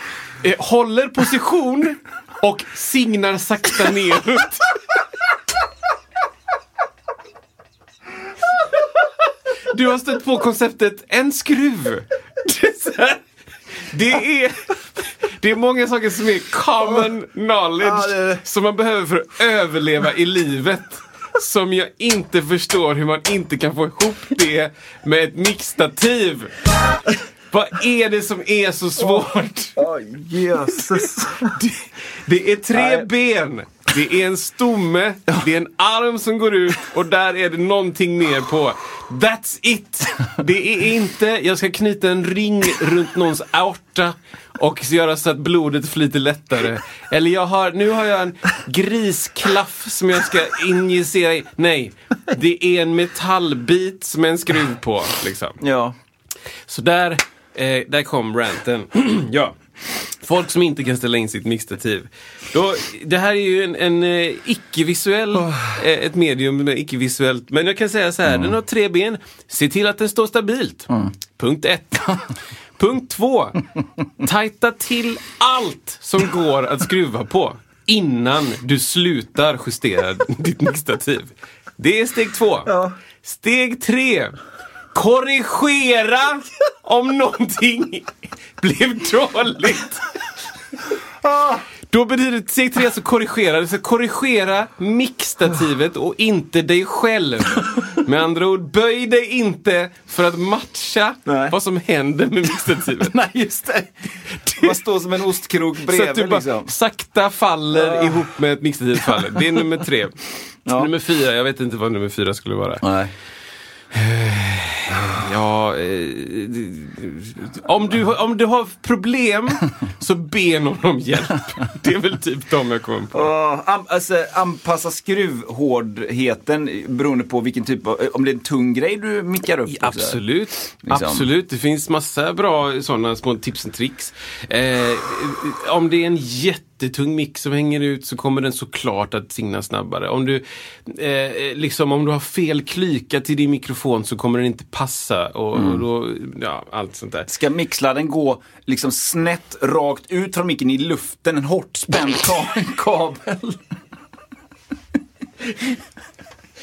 håller position och signar sakta neråt. Du har stött på konceptet en skruv. Det är, det är många saker som är common knowledge som man behöver för att överleva i livet. Som jag inte förstår hur man inte kan få ihop det med ett mixtativ. Vad är det som är så svårt?
Oh, Jesus.
Det, det är tre Nej. ben. Det är en stomme, det är en arm som går ut och där är det någonting mer på. That's it! Det är inte, jag ska knyta en ring runt någons aorta och göra så att blodet flyter lättare. Eller jag har, nu har jag en grisklaff som jag ska injicera i. Nej, det är en metallbit som är en skruv på. Liksom.
Ja.
Så där, eh, där kom ranten. ja. Folk som inte kan ställa in sitt mixtativ. Då, det här är ju en, en eh, icke-visuell, oh. ett medium med icke-visuellt. Men jag kan säga så här, mm. den har tre ben. Se till att den står stabilt. Mm. Punkt ett. Punkt två. Tajta till allt som går att skruva på innan du slutar justera ditt mixtativ. Det är steg två. Ja. Steg tre. Korrigera om någonting blev dåligt. Då betyder steg tre alltså korrigera. Du ska korrigera mixtativet och inte dig själv. Med andra ord, böj dig inte för att matcha Nej. vad som händer med mixtativet.
Nej, just det. Man står som en ostkrok bredvid. Så att du bara liksom.
sakta faller ihop med ett mixtativ faller. Det är nummer tre. Ja. Nummer fyra, jag vet inte vad nummer fyra skulle vara.
Nej.
Ja, eh, om, du, om du har problem så be någon om hjälp. Det är väl typ de jag kommer på.
Uh, an, alltså, anpassa skruvhårdheten beroende på vilken typ av, om det är en tung grej du mickar upp.
Absolut, liksom. absolut. Det finns massa bra sådana små tips och tricks. Eh, om det är en jätte jättetung mix som hänger ut så kommer den såklart att signa snabbare. Om du, eh, liksom, om du har fel klyka till din mikrofon så kommer den inte passa. Och, mm. och då, ja, allt sånt där.
Ska mixladden gå liksom snett rakt ut från micken i luften, en hårt spänd kabel?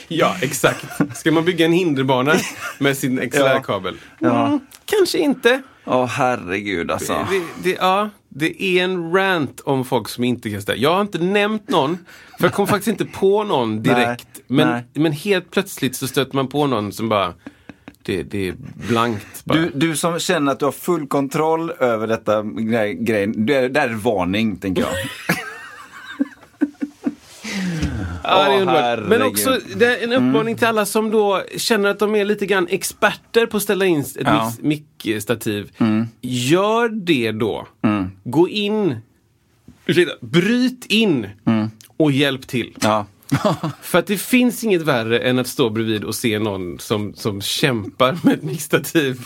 Ja, exakt. Ska man bygga en hinderbana med sin XLR-kabel? Ja. Mm, kanske inte.
Ja, oh, herregud alltså.
Det, det, ja, det är en rant om folk som inte kan ställa. Jag har inte nämnt någon, för jag kom faktiskt inte på någon direkt.
Nej,
men,
nej.
men helt plötsligt så stöter man på någon som bara, det, det är blankt bara.
Du, du som känner att du har full kontroll över detta grej, grejen, det är, det här är varning, tänker jag.
Ja, det är underbart. Men också det är en uppmaning till alla som då känner att de är lite grann experter på att ställa in ett
Ja.
mickstativ. Gör det då. Gå in, ursäkta, bryt in och hjälp till.
Ja.
För att det finns inget värre än att stå bredvid och se någon som, som kämpar med ett mixtativ.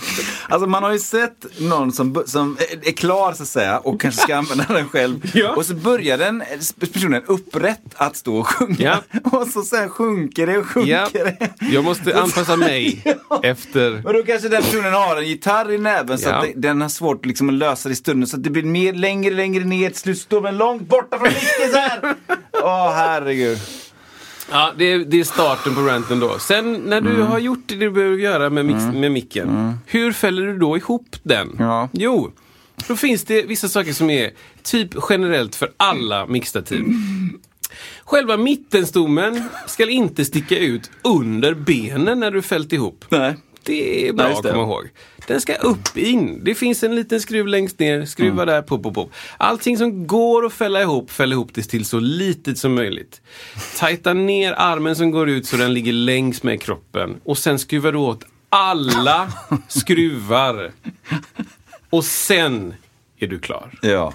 Alltså man har ju sett någon som, som är- klar så att säga och kanske ska använda den själv.
Ja.
Och så börjar den personen upprätt att stå och sjunga. Och så sen sjunker det och sjunker
Ja,
det.
jag måste anpassa mig efter...
Och då kanske den personen har en gitarr i näven så
Ja.
att det- den har svårt liksom att lösa det i stunden. Så att det blir mer, längre, längre ner. Till slut står den långt borta från micken så här. Åh herregud.
Ja, det är, det är starten på ranten då. Sen när du
Mm.
har gjort det du behöver göra med, mix, med micken, hur fäller du då ihop den?
Ja.
Jo, då finns det vissa saker som är typ generellt för alla mixtativ. Själva mittenstommen ska inte sticka ut under benen när du fällt ihop.
Nej.
Det är bra
Nej,
att komma ihåg. Den ska upp in. Det finns en liten skruv längst ner, skruva
Mm.
där, pop, pop, pop. Allting som går att fälla ihop, fäll ihop det till så litet som möjligt. Tajta ner armen som går ut så den ligger längs med kroppen. Och sen skruvar du åt alla skruvar. Och sen är du klar.
Ja.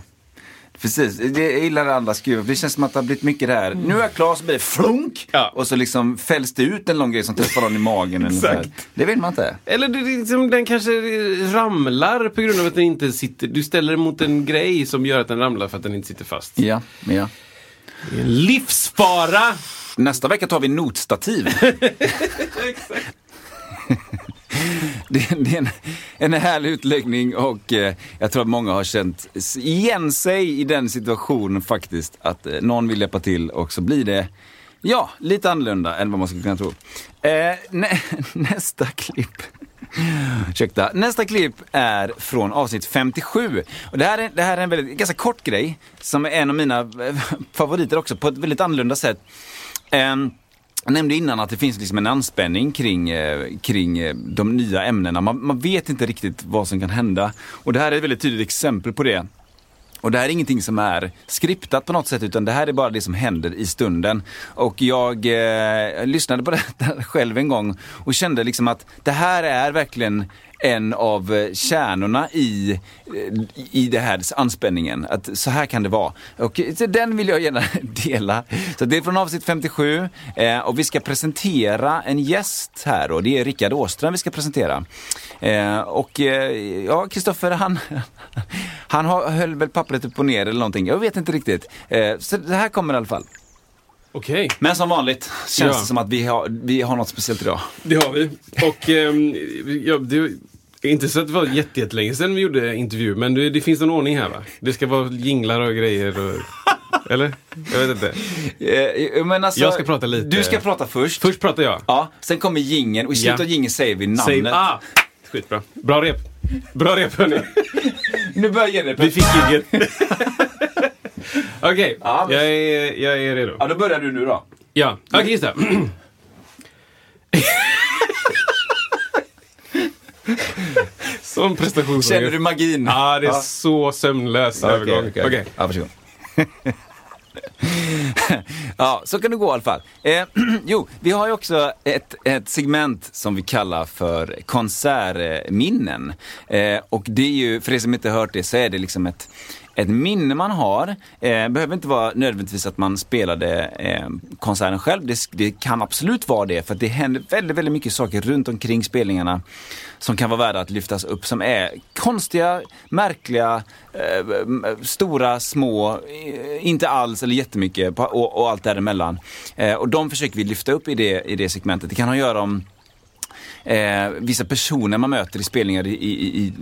Precis, det gillar alla skruvar. Det känns som att det har blivit mycket det här. Nu är jag klar så blir det flunk!
Ja.
Och så liksom fälls det ut en lång grej som träffar någon i magen. eller
Exakt.
Det vill man inte.
Eller det, liksom, den kanske ramlar på grund av att den inte sitter. Du ställer den mot en grej som gör att den ramlar för att den inte sitter fast.
Ja, ja.
Livsfara!
Nästa vecka tar vi notstativ. Det, det är en, en härlig utläggning och eh, jag tror att många har känt igen sig i den situationen faktiskt. Att eh, någon vill hjälpa till och så blir det, ja, lite annorlunda än vad man skulle kunna tro. Eh, nä, nästa klipp. Ursäkta. Nästa klipp är från avsnitt 57. Och det, här är, det här är en väldigt, ganska kort grej som är en av mina eh, favoriter också på ett väldigt annorlunda sätt. Eh, jag nämnde innan att det finns liksom en anspänning kring, eh, kring eh, de nya ämnena. Man, man vet inte riktigt vad som kan hända. Och det här är ett väldigt tydligt exempel på det. Och det här är ingenting som är skriptat på något sätt utan det här är bara det som händer i stunden. Och jag eh, lyssnade på det själv en gång och kände liksom att det här är verkligen en av eh, kärnorna i, eh, i det här anspänningen. Att så här kan det vara. Och eh, den vill jag gärna dela. Så det är från avsnitt 57 eh, och vi ska presentera en gäst här och det är Rickard Åström vi ska presentera. Eh, och eh, ja, Kristoffer han, han har, höll väl pappret upp och ner eller någonting. Jag vet inte riktigt. Så det här kommer i alla fall.
Okej,
Men som vanligt känns
Ja.
det som att vi har, vi har något speciellt idag.
det har vi. Och ehm, ja, det är inte så att det var jätte- jättelänge sedan vi gjorde intervju, men det, det finns en ordning här va? Det ska vara jinglar och grejer och... Eller? Jag vet inte.
Eh, men alltså,
Jag ska prata lite.
Du ska prata först.
Först pratar jag.
Ja, sen kommer gingen och i slutet
Ja.
av gingen säger vi namnet.
Säg, ah, skitbra. Bra rep. Bra rep hörni.
Nu börjar det.
Vi fick giget. Okej,
Ja, men-
jag, är, jag är redo.
Ja, då börjar du nu då.
Ja, okej okay, gissa. Som prestationsångest.
Känner du magin?
Ja, det är
Ja.
så sömnlös övergång.
Okej,
okej.
Ja, varsågod. ja, så kan det gå i alla fall. Eh, jo, vi har ju också ett, ett segment som vi kallar för konsertminnen. Eh, och det är ju, för er som inte hört det, så är det liksom ett ett minne man har, eh, behöver inte vara nödvändigtvis att man spelade eh, konserten själv. Det, det kan absolut vara det, för att det händer väldigt, väldigt mycket saker runt omkring spelningarna som kan vara värda att lyftas upp, som är konstiga, märkliga, eh, stora, små, eh, inte alls eller jättemycket och, och allt däremellan. Eh, och de försöker vi lyfta upp i det, i det segmentet. Det kan ha att göra om eh, vissa personer man möter i spelningar i, i, i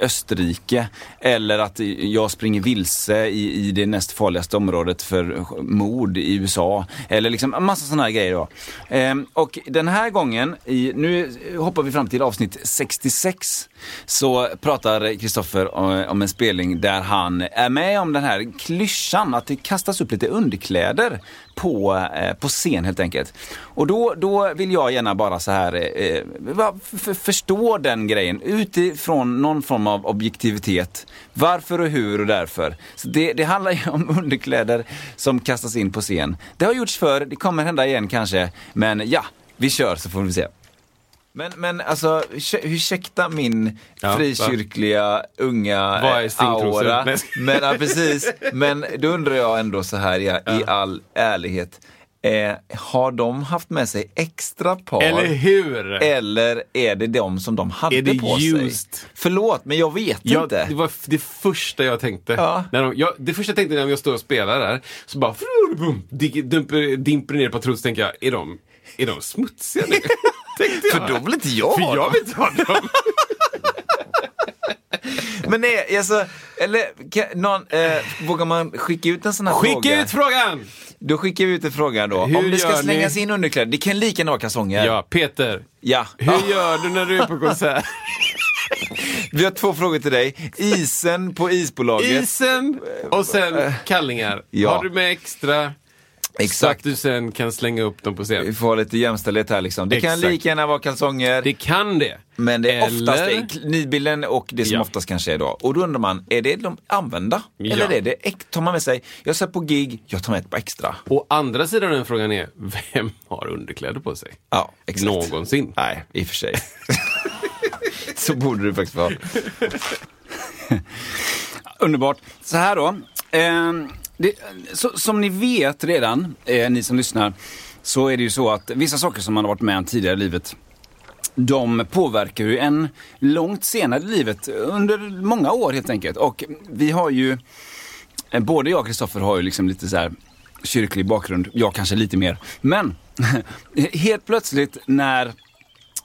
Österrike. Eller att jag springer vilse i, i det näst farligaste området för mord i USA. Eller liksom en massa sådana här grejer då. Eh, och den här gången, i, nu hoppar vi fram till avsnitt 66, så pratar Kristoffer eh, om en spelning där han är med om den här klyschan att det kastas upp lite underkläder på, eh, på scen helt enkelt. Och då, då vill jag gärna bara så här eh, förstå den grejen utifrån någon form av objektivitet. Varför och hur och därför. Så det, det handlar ju om underkläder som kastas in på scen. Det har gjorts förr, det kommer hända igen kanske. Men ja, vi kör så får vi se. Men, men alltså, ursäkta min ja, frikyrkliga va? unga aura. Men, ja, precis. men då undrar jag ändå så här ja, ja. i all ärlighet. Eh, har de haft med sig extra par?
Eller hur?
Eller är det de som de hade
är det
på
used?
sig? Förlåt, men jag vet
jag,
inte.
Det var det första jag tänkte. Ja. När de, jag, det första jag tänkte när jag stod och spelade där, så bara dimper, dimper ner på trot, så tänker jag, är de, är de smutsiga nu?
För då vill inte jag
För jag vill inte ha dem.
Men nej, alltså, eller kan, någon, eh, vågar man skicka ut en sån här fråga?
Skicka ut frågan!
Då skickar vi ut en fråga då. Hur Om det ska slängas ni? in underkläder, det kan lika gärna vara kalsonger.
Ja, Peter.
Ja.
Hur gör du när du är på konsert?
Vi har två frågor till dig. Isen på isbolaget.
Isen och sen kallingar. Ja. Har du med extra? Exakt. Så att du sen kan slänga upp dem på scen.
Vi får lite jämställdhet här liksom. Det Exakt. kan lika gärna vara kalsonger.
Det kan det.
Men det är Eller... oftast nidbilden och det som ja. oftast kanske är då. Och då undrar man, är det de använda? Ja. Eller är det, tar man med sig, jag ser på gig, jag tar med ett på extra.
Och andra sidan den frågan är, vem har underkläder på sig?
Ja, exakt.
Någonsin.
Nej, i och för sig. Så borde det faktiskt vara. Underbart. Så här då. Eh, det, så, som ni vet redan, eh, ni som lyssnar, så är det ju så att vissa saker som man har varit med om tidigare i livet de påverkar ju en långt senare i livet, under många år helt enkelt. Och vi har ju, eh, både jag och Kristoffer har ju liksom lite så här kyrklig bakgrund, jag kanske lite mer. Men helt plötsligt när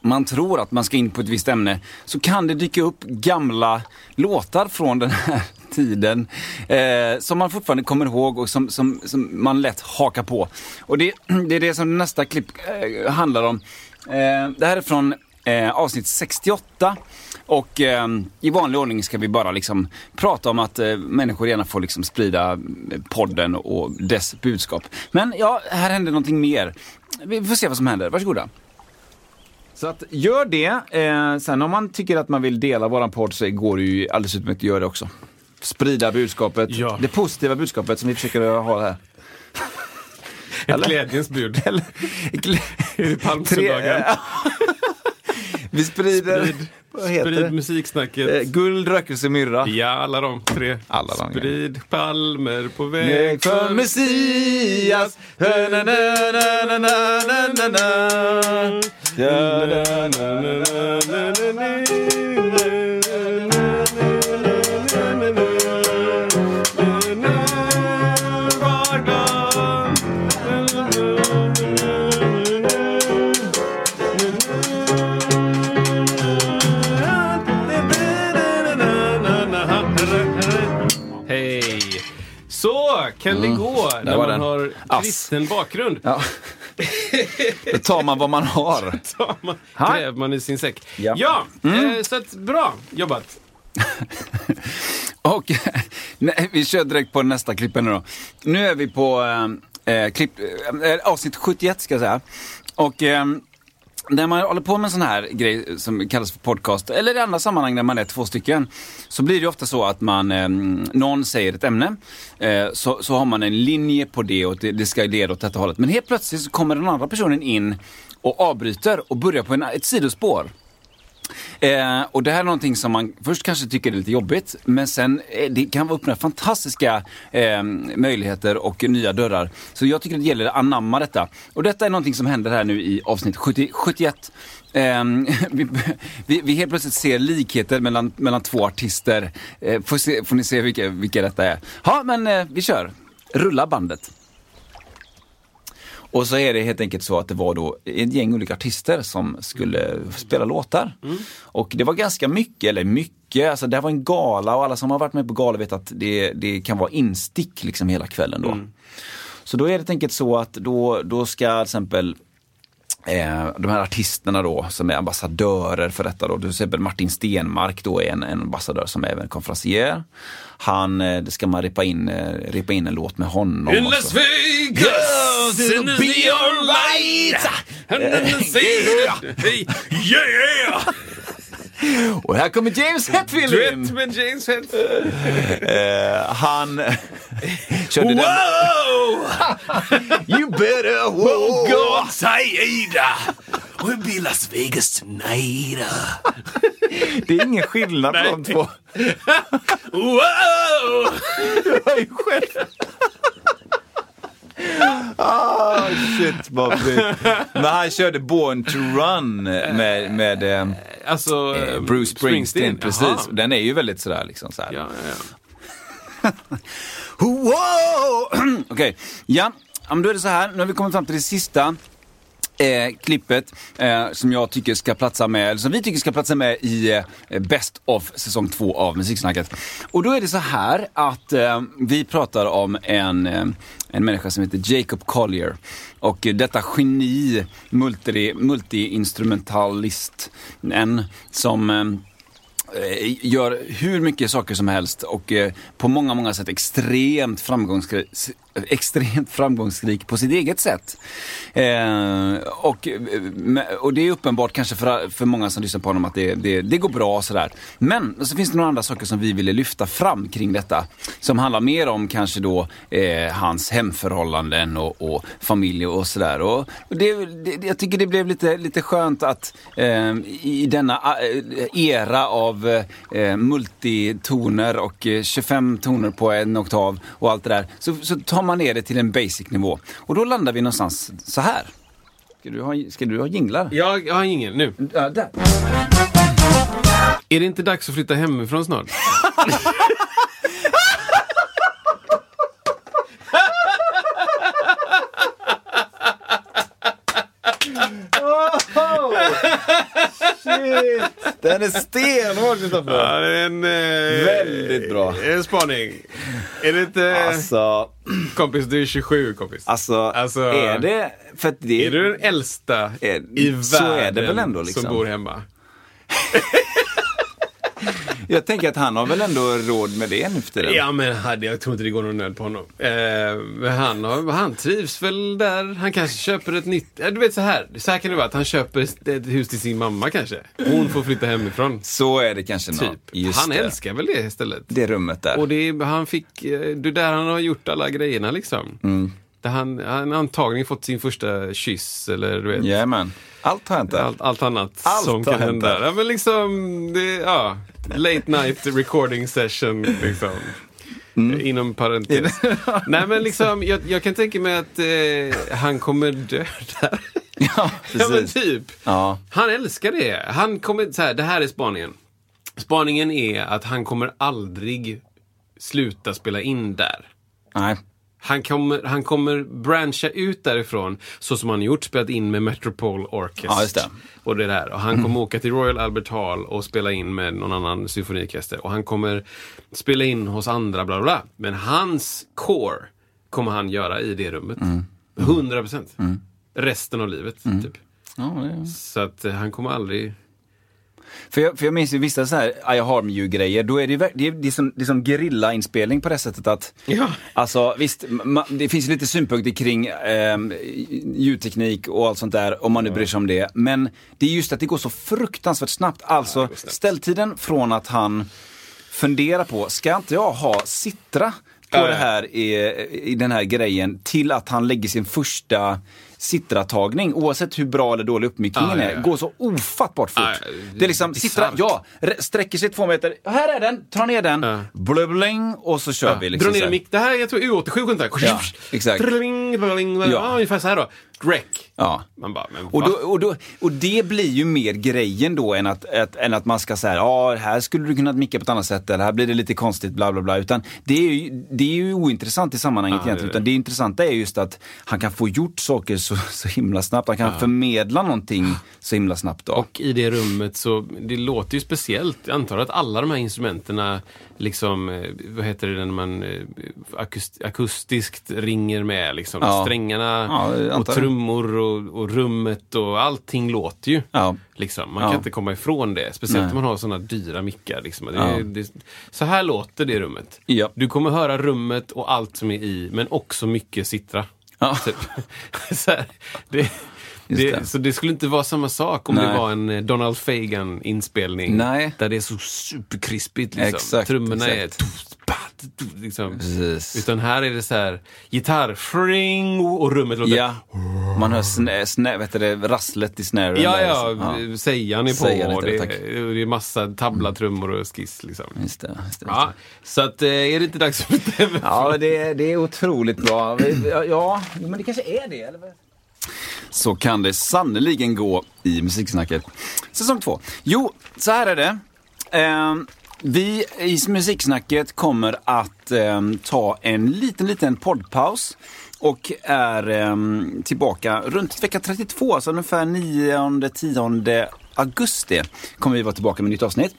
man tror att man ska in på ett visst ämne så kan det dyka upp gamla låtar från den här tiden eh, som man fortfarande kommer ihåg och som, som, som man lätt hakar på. Och det, det är det som nästa klipp eh, handlar om. Eh, det här är från eh, avsnitt 68. Och eh, i vanlig ordning ska vi bara liksom prata om att eh, människor gärna får liksom sprida eh, podden och dess budskap. Men ja, här händer någonting mer. Vi får se vad som händer. Varsågoda. Så att gör det. Eh, sen om man tycker att man vill dela våran podd så går det ju alldeles utmärkt att göra det också. Sprida budskapet, ja. det positiva budskapet som vi försöker ha här.
Ett glädjens bud. Eller,
glä... Vi sprider...
Sprid, vad heter sprid det? musiksnacket.
Eh, guld, rökelse, myrra.
Ja, alla de tre.
Alla de
sprid ja. palmer på väg
för Messias.
Kan det mm. gå när man den. har kristen bakgrund? Ja.
Då tar man vad man har.
tar man, gräver man i sin säck. Ja, ja mm. eh, så att, bra jobbat.
Och nej, vi kör direkt på nästa klipp nu då. Nu är vi på eh, eh klipp, eh, avsnitt 71 ska jag säga. Och eh, när man håller på med en sån här grej som kallas för podcast, eller i andra sammanhang när man är två stycken, så blir det ofta så att man, eh, någon säger ett ämne, eh, så, så har man en linje på det och det, det ska leda åt detta hållet. Men helt plötsligt så kommer den andra personen in och avbryter och börjar på en, ett sidospår. Eh, och det här är någonting som man först kanske tycker är lite jobbigt, men sen eh, det kan öppna fantastiska eh, möjligheter och nya dörrar. Så jag tycker det gäller att anamma detta. Och detta är någonting som händer här nu i avsnitt 70, 71. Eh, vi, vi, vi, helt plötsligt ser likheter mellan, mellan två artister. Eh, får, se, får ni se vilka, vilka detta är. Ja, men eh, vi kör. Rulla bandet. Och så är det helt enkelt så att det var då ett gäng olika artister som skulle spela låtar.
Mm.
Och det var ganska mycket, eller mycket, alltså det här var en gala och alla som har varit med på gala vet att det, det kan vara instick liksom hela kvällen då.
Mm.
Så då är det helt enkelt så att då, då ska till exempel Eh, de här artisterna då som är ambassadörer för detta då, till exempel Martin Stenmark då är en, en ambassadör som är även konferencier. Han, eh, det ska man repa in, eh, repa in en låt med honom.
In Las. Vegas! In the sea! Hey, Yeah!
Och här kommer James Hetfield
Duett
in!
med James Hetfield.
Eh, han körde den.
Wow!
You better walk
God Saida! We'll be Las Vegas tonight.
Det är ingen skillnad på de två.
Wow!
Jag är själv. Ah, shit fint. Men han körde Born to Run med, med eh,
Alltså,
eh, Bruce Springsteen. Precis.
Jaha.
Den är ju väldigt sådär liksom så här.
Ja, ja, ja.
Okej, ja. ja. men Då är det så här, nu har vi kommit fram till det sista eh, klippet eh, som jag tycker ska platsa med, eller som vi tycker ska platsa med i eh, Best of säsong två av Musiksnacket. Och då är det så här att eh, vi pratar om en, eh, en människa som heter Jacob Collier. Och eh, detta geni, multi, multi-instrumentalist, en som eh, gör hur mycket saker som helst och eh, på många, många sätt extremt framgångsrik, extremt framgångsrik på sitt eget sätt. Eh, och, eh, och det är uppenbart kanske för, för många som lyssnar på honom att det, det, det går bra och sådär. Men så finns det några andra saker som vi ville lyfta fram kring detta. Som handlar mer om kanske då eh, hans hemförhållanden och, och familj och sådär. Och, och det, det, jag tycker det blev lite, lite skönt att eh, i denna eh, era av eh, multitoner och eh, 25 toner på en oktav och allt det där. Så, så tar man ner det till en basic nivå. Och då landar vi någonstans så här. Ska du ha, ska du ha jinglar?
Jag, jag har ingen nu.
Ja, där.
Är det inte dags att flytta hemifrån snart?
Den är stenhård Kristoffer.
Ja, det är en... Eh,
Väldigt bra.
En spaning. Är det inte...
Alltså,
Kompis, du är 27 kompis.
alltså,
Alltså,
är det... För att det
Är du den äldsta
Är-
i världen
så är det väl ändå, liksom.
som bor hemma?
Jag tänker att han har väl ändå råd med det nu för tiden.
Ja, men jag tror inte det går någon nöd på honom. Eh, han, har, han trivs väl där. Han kanske köper ett nytt... Du vet så här. Så här kan det vara. Att han köper ett hus till sin mamma kanske. Hon får flytta hemifrån.
Så är det kanske.
Typ. Han
det.
älskar väl det istället.
det rummet där.
Och det han fick, eh, det är där han har gjort alla grejerna liksom.
Mm.
Där han, han antagligen fått sin första kyss eller du vet.
Jajamän. Allt har hänt där.
Allt, allt annat
Allt
som kan hända. Ja, men liksom, det, ja, late night recording session liksom.
Mm.
Inom parentes. Nej men liksom, jag, jag kan tänka mig att eh, han kommer dö där.
Ja,
ja men
precis.
typ.
Ja.
Han älskar det. Han kommer, så här, det här är spaningen. Spaningen är att han kommer aldrig sluta spela in där.
Nej.
Han kommer, han kommer brancha ut därifrån så som han gjort, spelat in med Metropole Orchestra.
Ja, just det.
Och det där. Och han kommer åka till Royal Albert Hall och spela in med någon annan symfoniorkester. Och han kommer spela in hos andra, bla bla bla. Men hans core kommer han göra i det rummet.
Mm.
100 procent. Resten av livet, typ.
Ja, det...
Så att eh, han kommer aldrig...
För jag, för jag minns ju vissa så här I harm you-grejer, då är det det är, det är som, det är som gerillainspelning på det sättet att
Ja.
Alltså visst, ma, det finns lite synpunkter kring eh, ljudteknik och allt sånt där, om man nu bryr sig om det. Men det är just att det går så fruktansvärt snabbt. Alltså ställtiden från att han funderar på, ska inte jag ha Citra på
Ja,
det här i, i den här grejen, till att han lägger sin första sittratagning, oavsett hur bra eller dålig uppmickningen
Ah, ja, ja.
är, går så ofattbart fort.
Ah,
det är liksom, sittra, ja, sträcker sig två meter, här är den, ta ner den,
Ja.
bling, och så kör vi. Liksom
Dra ner mick. Det här, jag tror U87 kunde
Ja, exakt.
Drling, drling,
Ja.
ja. ungefär så här då. Rec.
Ja.
Man bara, men
Och, då, och, då, och det blir ju mer grejen då än att, att, än att man ska säga, ja här skulle du kunna micka på ett annat sätt eller här blir det lite konstigt bla bla bla. Utan det är ju, det är ju ointressant i sammanhanget
Ja,
egentligen.
det.
Utan det intressanta är just att han kan få gjort saker så, så himla snabbt. Han kan förmedla någonting så himla snabbt. Då.
Och i det rummet så, det låter ju speciellt. Jag antar att alla de här instrumenterna liksom, eh, vad heter det när man eh, akust, akustiskt ringer med liksom.
Ja.
Strängarna
Ja,
och trummor och, och rummet och allting låter ju.
Ja.
Liksom. Man kan inte komma ifrån det. Speciellt om man har sådana dyra mickar. Liksom. Det, det, så här låter det rummet. Du kommer höra rummet och allt som är i, men också mycket sittra. Typ. så, här, det, det,
det.
så det skulle inte vara samma sak om
Nej.
det var en eh, Donald Fagan-inspelning.
Nej.
Där det är så superkrispigt. Liksom.
Exakt,
Trummorna är...
exakt.
tuff, Liksom. Utan här är det så här gitarr, fring, och rummet låter...
Ja, man hör snä, snä, vet det, rasslet i snären.
Ja,
där,
ja,
liksom.
sägan är på
Sägan
och det,
det,
det är massa tablatrummor och skiss. Liksom.
Just det, just det,
Ja, så att, eh, är det inte dags för det?
Ja, det, det är otroligt bra. Ja, Ja, men det kanske är det. Eller? Så kan det sannoliken gå i Musiksnacket. Säsong två. Jo, så här är det. Eh, vi i Musiksnacket kommer att eh, ta en liten, liten poddpaus. Och är eh, tillbaka runt vecka 32, alltså ungefär 9-10 augusti kommer vi vara tillbaka med nytt avsnitt.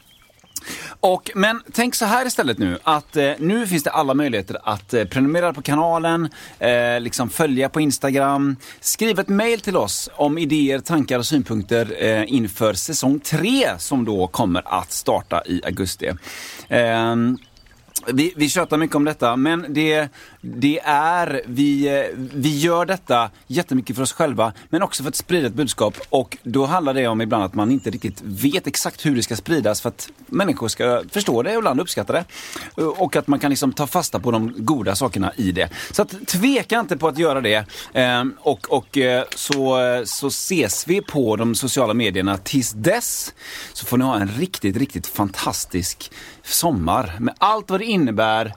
Och, men tänk så här istället nu, att eh, nu finns det alla möjligheter att eh, prenumerera på kanalen, eh, liksom följa på Instagram, skriv ett mail till oss om idéer, tankar och synpunkter eh, inför säsong 3 som då kommer att starta i augusti. Ehm, vi, vi tjatar mycket om detta, men det, det är, vi, eh, vi gör detta jättemycket för oss själva, men också för att sprida ett budskap. Och då handlar det om ibland att man inte riktigt vet exakt hur det ska spridas för att människor ska förstå det och ibland uppskatta det. Eh, och att man kan liksom ta fasta på de goda sakerna i det. Så att tveka inte på att göra det. Eh, och, och så, så ses vi på de sociala medierna tills dess. Så får ni ha en riktigt, riktigt fantastisk sommar med allt vad det innebär.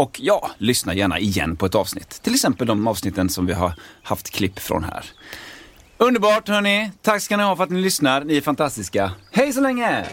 Och ja, lyssna gärna igen på ett avsnitt. Till exempel de avsnitten som vi har haft klipp från här. Underbart hörni! Tack ska ni ha för att ni lyssnar. Ni är fantastiska. Hej så länge!